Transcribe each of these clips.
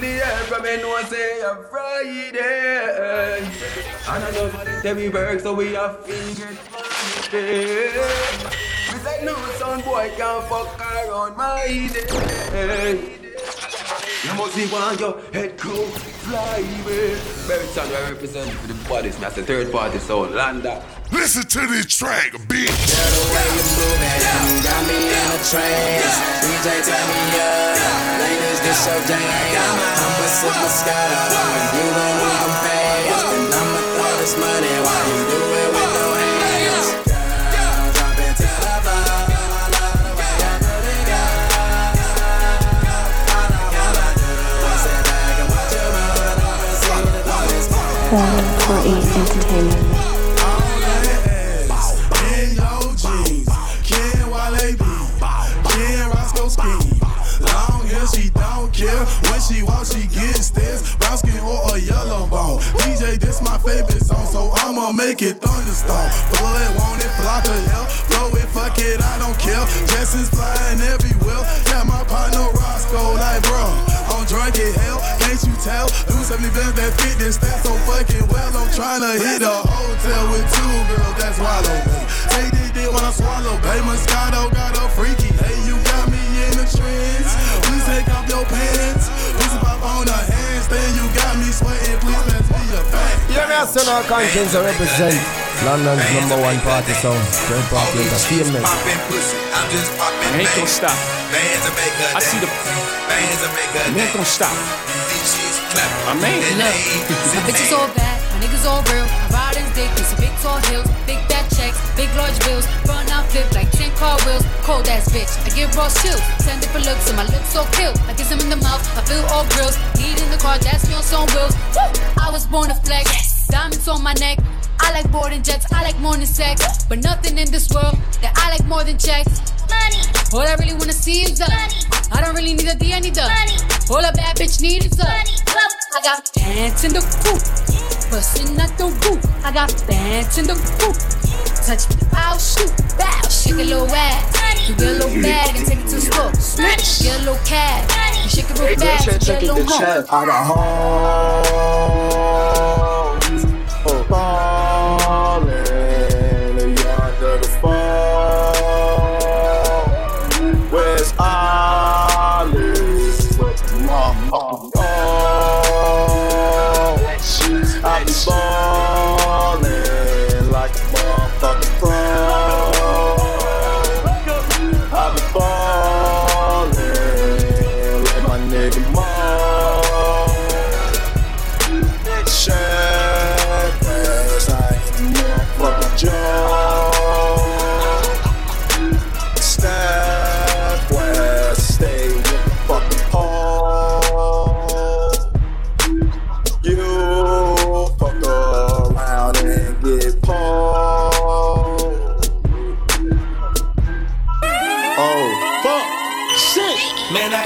the air from me say a Friday. And I know that we work so we have figured money. We say no son boy can't fuck around my day. You must be one your head crew fly. Very sound I represent for the bodies, man. the third party sound, Landa. Listen to this track, bitch. Yeah, the way you you got me in a trance. DJ, tell me up. Ladies, this your jam. I'm a superstar, you. And I'ma throw this money while you do it with no hands. Way make it thunderstorm. Pull it, want it, block it, hell. Throw it, fuck it, I don't care. Jessens flying everywhere. Yeah, my partner Roscoe, like bro. I'm drunk as hell, can't you tell? Do 70 bands that fit this stat so fucking well. I'm tryna hit a hotel with two girls that swallow me. Take this dick when I swallow, babe. Moscato got a freaky. Bag. Yeah, me a conscience I represent London's number one party song, Third Party Entertainment. I'm just ain't gonna stop. Bands to make her I see the Bands to make her I ain't gonna stop. These sheets. I mean, Look, my bitches all bad, my niggas all real. I ride in dick, piece of big tall hills, big fat checks, big large bills. Run out flip like 10 car wheels. Cold ass bitch, I give raw chills. Send it for looks, and my lips so kill. I kiss him in the mouth, I feel all grills. Heat in the car, that's me on some wheels. Woo! I was born to flex, diamonds on my neck. I like boarding jets, I like more than sex. But nothing in this world that I like more than checks. Money. All I really wanna see is the money. I don't really need a D, I need the money. All a bad bitch need is the money. I got pants in the coop, bustin' out the roof. I got pants in the coop. Touch me, I'll shoot. Bow, shake a little ass. You get a little bag and take it to the store. Switch, get a little cash. You shake it real fast, get a little more. Out of home,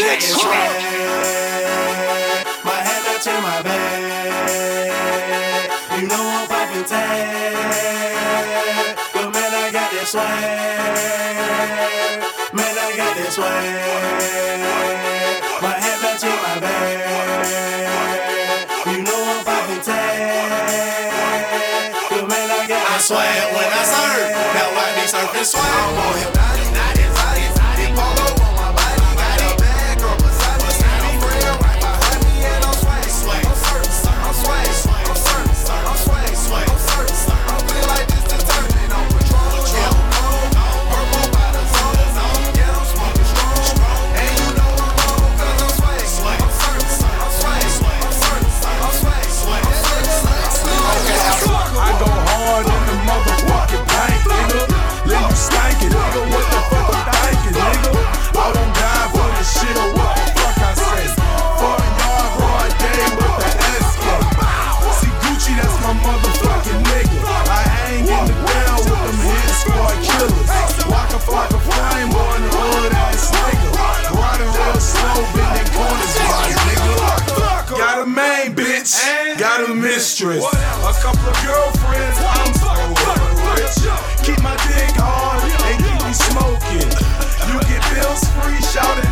Man, I got Bitch. this swag. My head up to my back. You know I'm poppin' tag. But man, I got this swag. Man, I got this swag. My head up to my back. You know I'm poppin' tag. But man, I got I swag when I surf. Now I be surfing swag. I'm on him. Mistress, a couple of girlfriends. I'm so rich. Keep my dick hard. And keep me smoking. You get bills free, shouting no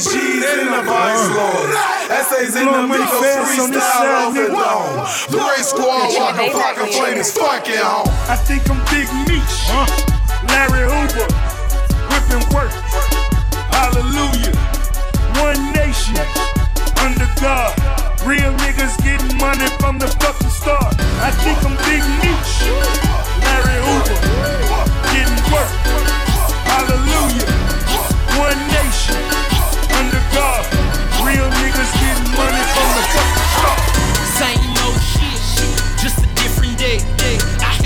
G's in the vice lords. Essays in the Migos freestyle off the dome. The race squad walking, flocking, flaming, fucking home. I think I'm Big Meech, huh? Larry Hoover, whipping work. Hallelujah. One nation, under God. Real niggas getting money from the fucking start. I think I'm Big Meech, Larry Hoover, getting work. Hallelujah. One nation, God. Real niggas getting money from the fucking start. Same old shit, just a different day. Out here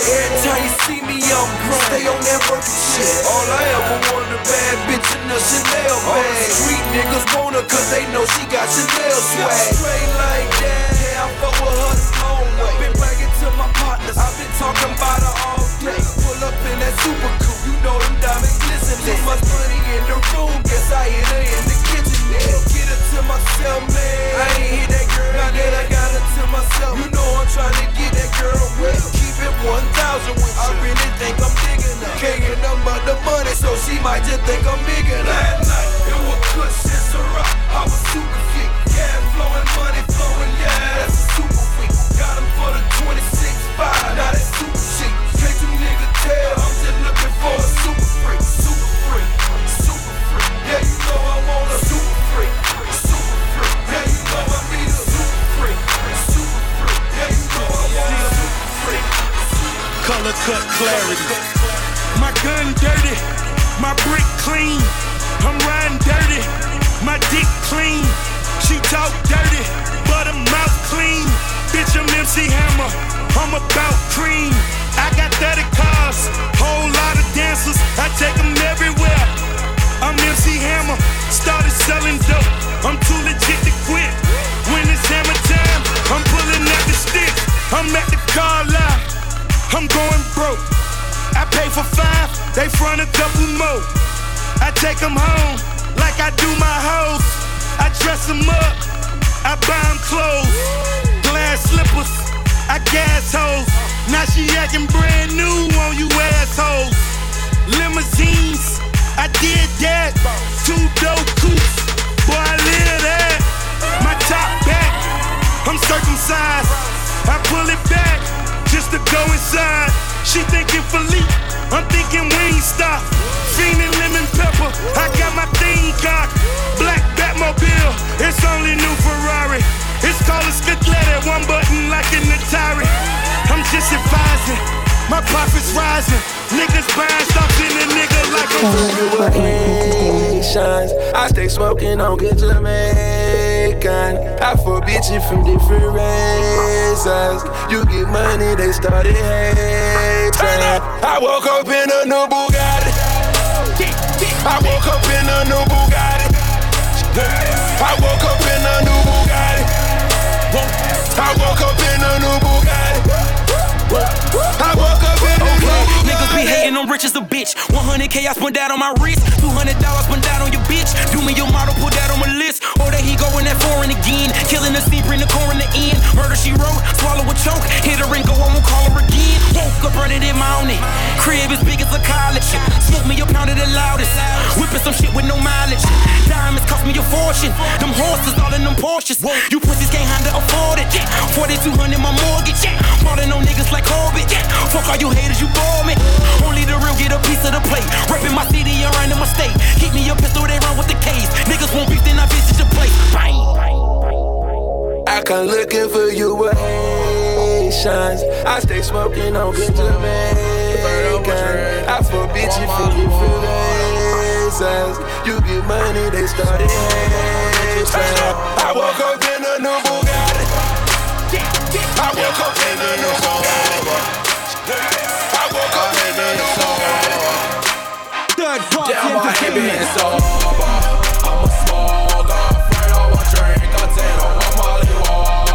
Every time you see me, I'm grown. Stay on that working shit. All I ever wanted a bad bitch in a Chanel bag. All the Street niggas want her cause they know she got Chanel swag. Straight like that, yeah, I fuck with her the long way. Been bragging to my partners, I've been talking about her all day. Pull up in that super coupe, you know them diamonds glisten. Too much money in the room, guess I hit her in the kitchen. Yeah. Get her to myself, man. I ain't hit that girl, now that I got her to myself. You know I'm trying to get that girl with. Keep it 1,000 with I really think I'm big enough. Can't get nothing but the money, so she might just think I'm big enough. That night, it was good shit, Ciroc. I was super flowing money, flowing, they front a couple more. I take them home like I do my hoes. I dress them up, I buy them clothes. Glass slippers, I gas hoes. Now she acting brand new on you assholes. Limousines, I did that. Two dope coupes, boy, I live that. My top back, I'm circumcised. I pull it back just to go inside. She thinking I'm thinking Wingstop. Fiendin' lemon pepper, I got my thing cocked. Black Batmobile, it's only new Ferrari. It's called a Scaglietti, one button like an Atari. I'm just advising, my profits rising. Niggas buying stocks in a nigga like a Channel 48 Entertainment. shines. I stay smoking on good Jamaican. I for bitches from different races. You get money, they started hating. I woke up in a new Bugatti. I woke up in a new Bugatti. I woke up in a new Bugatti. I woke up in a new Bugatti. I woke up in a new Bugatti. Niggas be hating, I'm rich as a bitch. 100k I spent that on my wrist. 200 dollars spent that on your bitch. Do me your model, put that on my list. Or that he going that foreign again. Core in the end. Murder she wrote, swallow a choke. Hit her and go home, we'll call her again. Woke up running in my own. Crib as big as a college. Smoke me a pound of the loudest. Whipping some shit with no mileage. Diamonds cost me a fortune. Them horses all in them Porsches. You pussies can't handle afford it. 4200 my mortgage. Falling on niggas like Corbett. Fuck all you haters, you bore me. Only the real get a piece of the plate. Reppin' my city around in my state. Keep me a pistol, they run with the case. Niggas won't beef, then I visit come looking for you with Haitians. I stay smoking on Jamaican. I bitches from different races. You get money, they started hating. I woke up in a new Bugatti. I woke up in a new Bugatti. I woke up in a new Bugatti. Third party entertainment. I'm Molly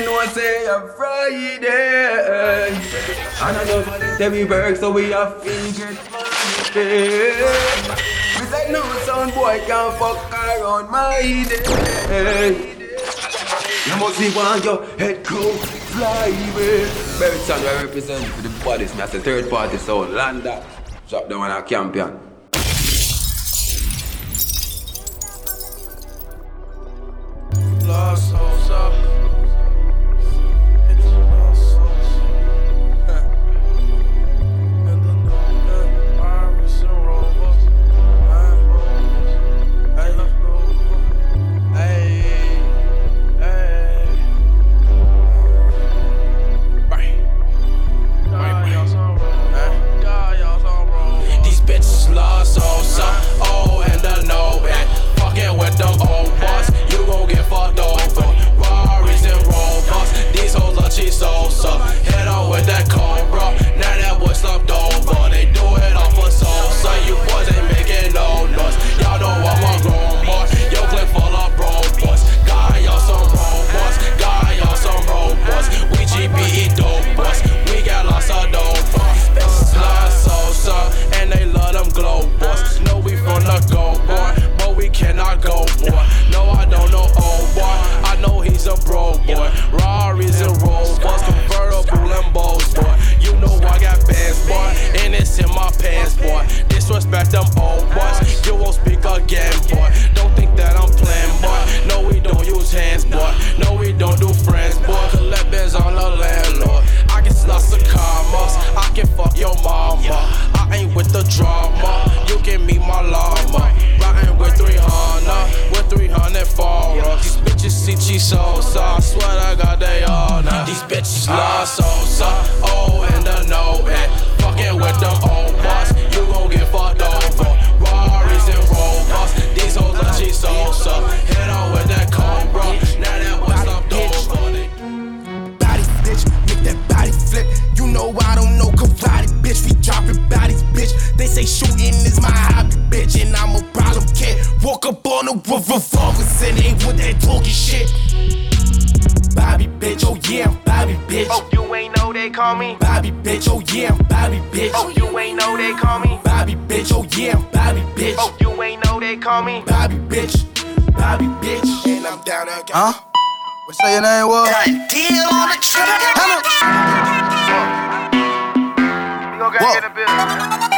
me know say a Friday. And I know that we work so we get money We say no sound boy can't fuck around my day. You must be one your head cool fly away Baby son I represent for the bodies Me as a third party sound Landa Drop down on a champion. Lost souls up. Bitches see Chief Sosa. I swear I got they all now. These bitches love Sosa. Oh, and the no and fucking with them old boss. You gon' get fucked over. Rarries and Rovers. These hoes love Chief Sosa. Head on with that cobra. Now that boy slumped over. Body bitch, make that body flip. You know I don't know karate, bitch. We dropping bodies, bitch. They say shooting is my hobby, bitch, and I'm a problem kid. Walk up on the roof, revolvers and ain't with that talking shit. Bobby, bitch, oh yeah, I'm Bobby, bitch. Oh, you ain't know they call me Bobby, bitch, oh yeah, I'm Bobby, bitch. Oh, you ain't know they call me Bobby, bitch, oh yeah, I'm Bobby, bitch. Oh, you ain't know they call me Bobby, bitch, Bobby, bitch, and I'm down again. Huh? What say your name was? Deal on the track. Hannah. You gon' Whoa.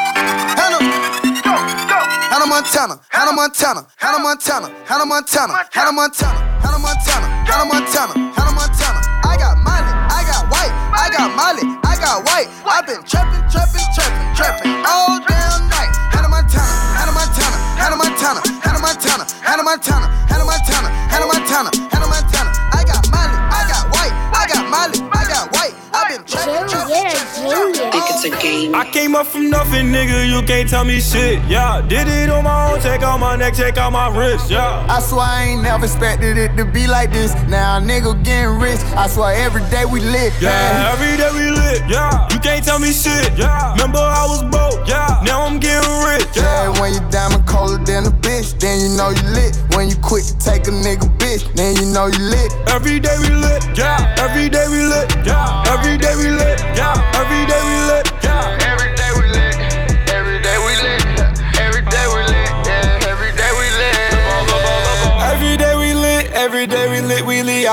Montana, Hannah Montana, Hannah Montana, Hannah Montana, Hannah Montana, Hannah Montana, Hannah Montana, Hannah Montana. I got money, I got white, I got Molly, I got white. I've been trapping, trapping, trapping, trapping all damn night. Hannah Montana, Hannah Montana, Hannah Montana, Hannah Montana, Hannah Montana, Hannah Montana, Hannah Montana, Hannah Montana. I got Molly, I got white, I got Molly, I got white. I've been trapping, trapping. Think it's a game. I came up from nothing, nigga. You can't tell me shit. Yeah, did it on my own. Check out my neck, check out my wrist. Yeah. I swear I ain't never expected it to be like this. Now a nigga getting rich. I swear every day we lit. Yeah, every day we lit. Yeah, you can't tell me shit. Yeah, remember I was broke. Yeah, now I'm getting rich. Yeah, yeah when you diamond colder than a bitch, then you know you lit. When you quit to take a nigga bitch, then you know you lit. Every day we lit. Yeah, every day we lit. Yeah, every day we lit. Yeah, every day we lit. Yeah, every day we lit. Every day we lit. Every day we lit. Yeah, every day we lit. Every day we lit. Every day we lit. We lit.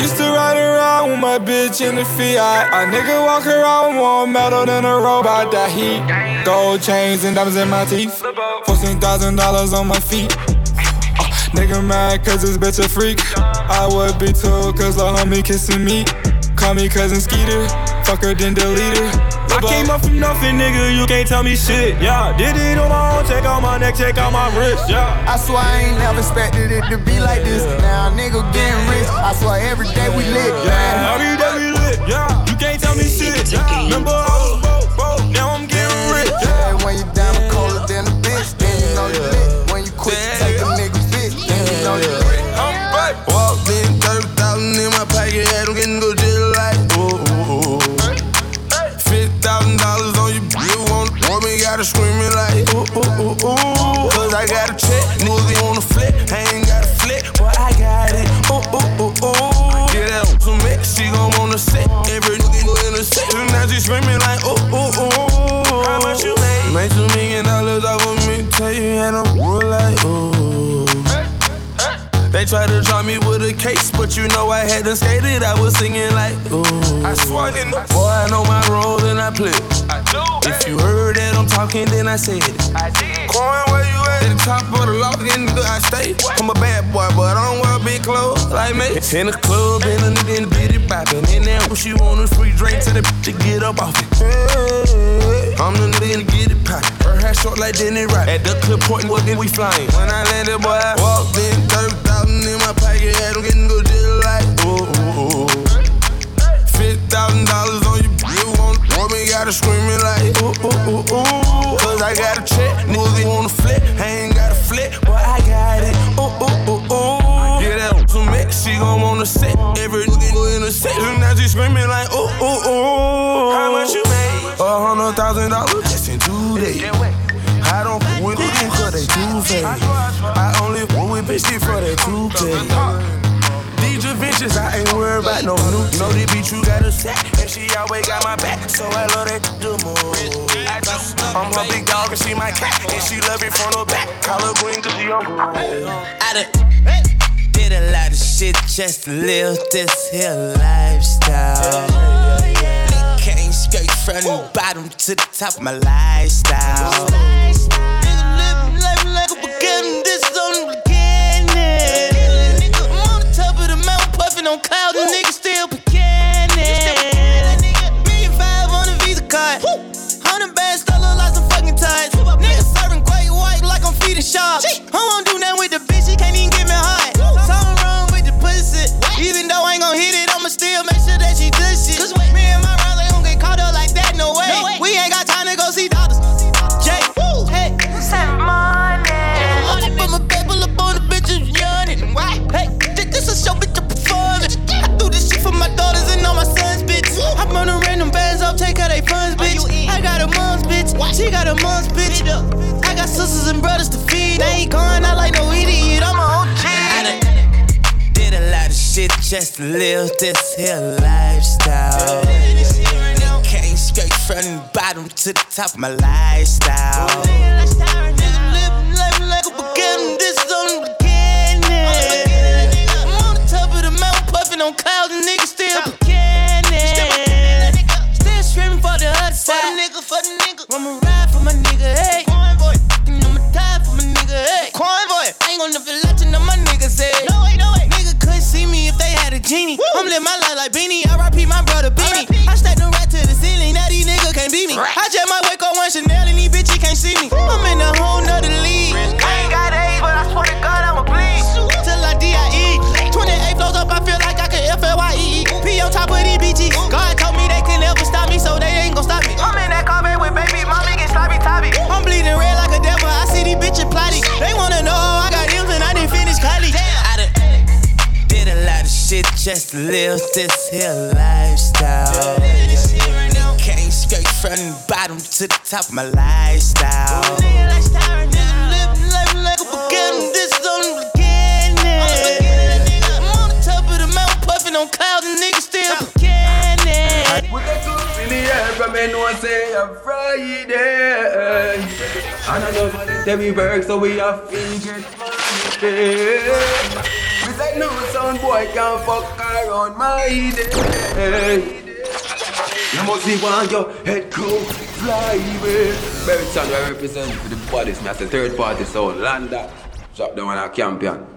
Used to ride around with my bitch in the Fiat. A nigga walk around with more metal than a robot. That heat. Gold chains and diamonds in my teeth. Fourteen thousand dollars on my feet. Uh, nigga mad cause this bitch a freak. I would be too cause the homie kissing me. Call me cousin Skeeter. Fuck her then delete her. I came up from nothing, nigga. You can't tell me shit. Yeah, did it on my own. Check out my neck, check out my wrist. Yeah. I swear I ain't never expected it to be like this. Now a nigga getting rich. I swear every day we lit. Yeah, every day we lit. Yeah, you can't tell me shit. Yeah. Remember I was broke, broke. Now I'm getting rich. Yeah, when you diamond colder than a but you know I hadn't skated. I was singing like, ooh. I swung in the boy, I know my role and I play. I do. If you heard that I'm talking, then I said it. I did. Coin, where you at? At the top of the loft, in the I stay. I'm a bad boy, but I don't wear big clothes like me. In the club, and a nigga in the bitty bopping. And then when she want a free drink, tell the bitch to get up off it. I'm the nigga to get it poppin'. Her hair short like Denny Rock. At the clip point, what then we flying. When I landed, boy, I walked in 30,000 in my pocket, had them getting good thousand dollars on you. blue on the woman gotta scream it like ooh ooh ooh ooh. Cause I got a check, nigga wanna flip, I ain't got a flip, but I got it. Ooh ooh ooh ooh. Yeah, that to me, she gon' wanna set Every nigga in the set, now she screaming like ooh ooh ooh. How much you made? A hundred thousand dollars just in two days. I don't fuck with them cause they too fake. I only fuck with bitches for that two days about no new. Know they be true, got a set, and she always got my back, so I love that the just, I'm her big dog and she my cat, and she love it from the back. Call her queen cause she on I did a lot of shit just to live this here lifestyle. Came straight from the bottom to the top of my lifestyle. Mom's bitch. I got sisters and brothers to feed. They ain't going out like no idiot. I'm a OG. I done did a lot of shit just to live this here lifestyle. Came straight from the bottom to the top of my lifestyle. Living life like a beginning, this is on the beginning. I'm on the top of the mountain, puffing on clouds, and niggas still beginning. Still screaming for the other side. For the nigga, for the nigga. For my nigga, hey. Convoy, and I'ma die for my nigga, hey. Convoy, I ain't gonna let you know my niggas, hey. No way, no way. Nigga couldn't see me if they had a genie. I'm living my my life like Beanie. RIP my brother Beanie. This here lifestyle. Came straight from the bottom to the top of my lifestyle. On the beginning. I'm on the top of the mountain, puffing on clouds, and niggas still beginning. With the tools in the air, from me know say a Friday. I know that we work, so we have to no son boy can't fuck around my day. You must be one your head crew fly away. Sound I represent for the bodies, me as a third party sound. Land that. Drop down on a champion.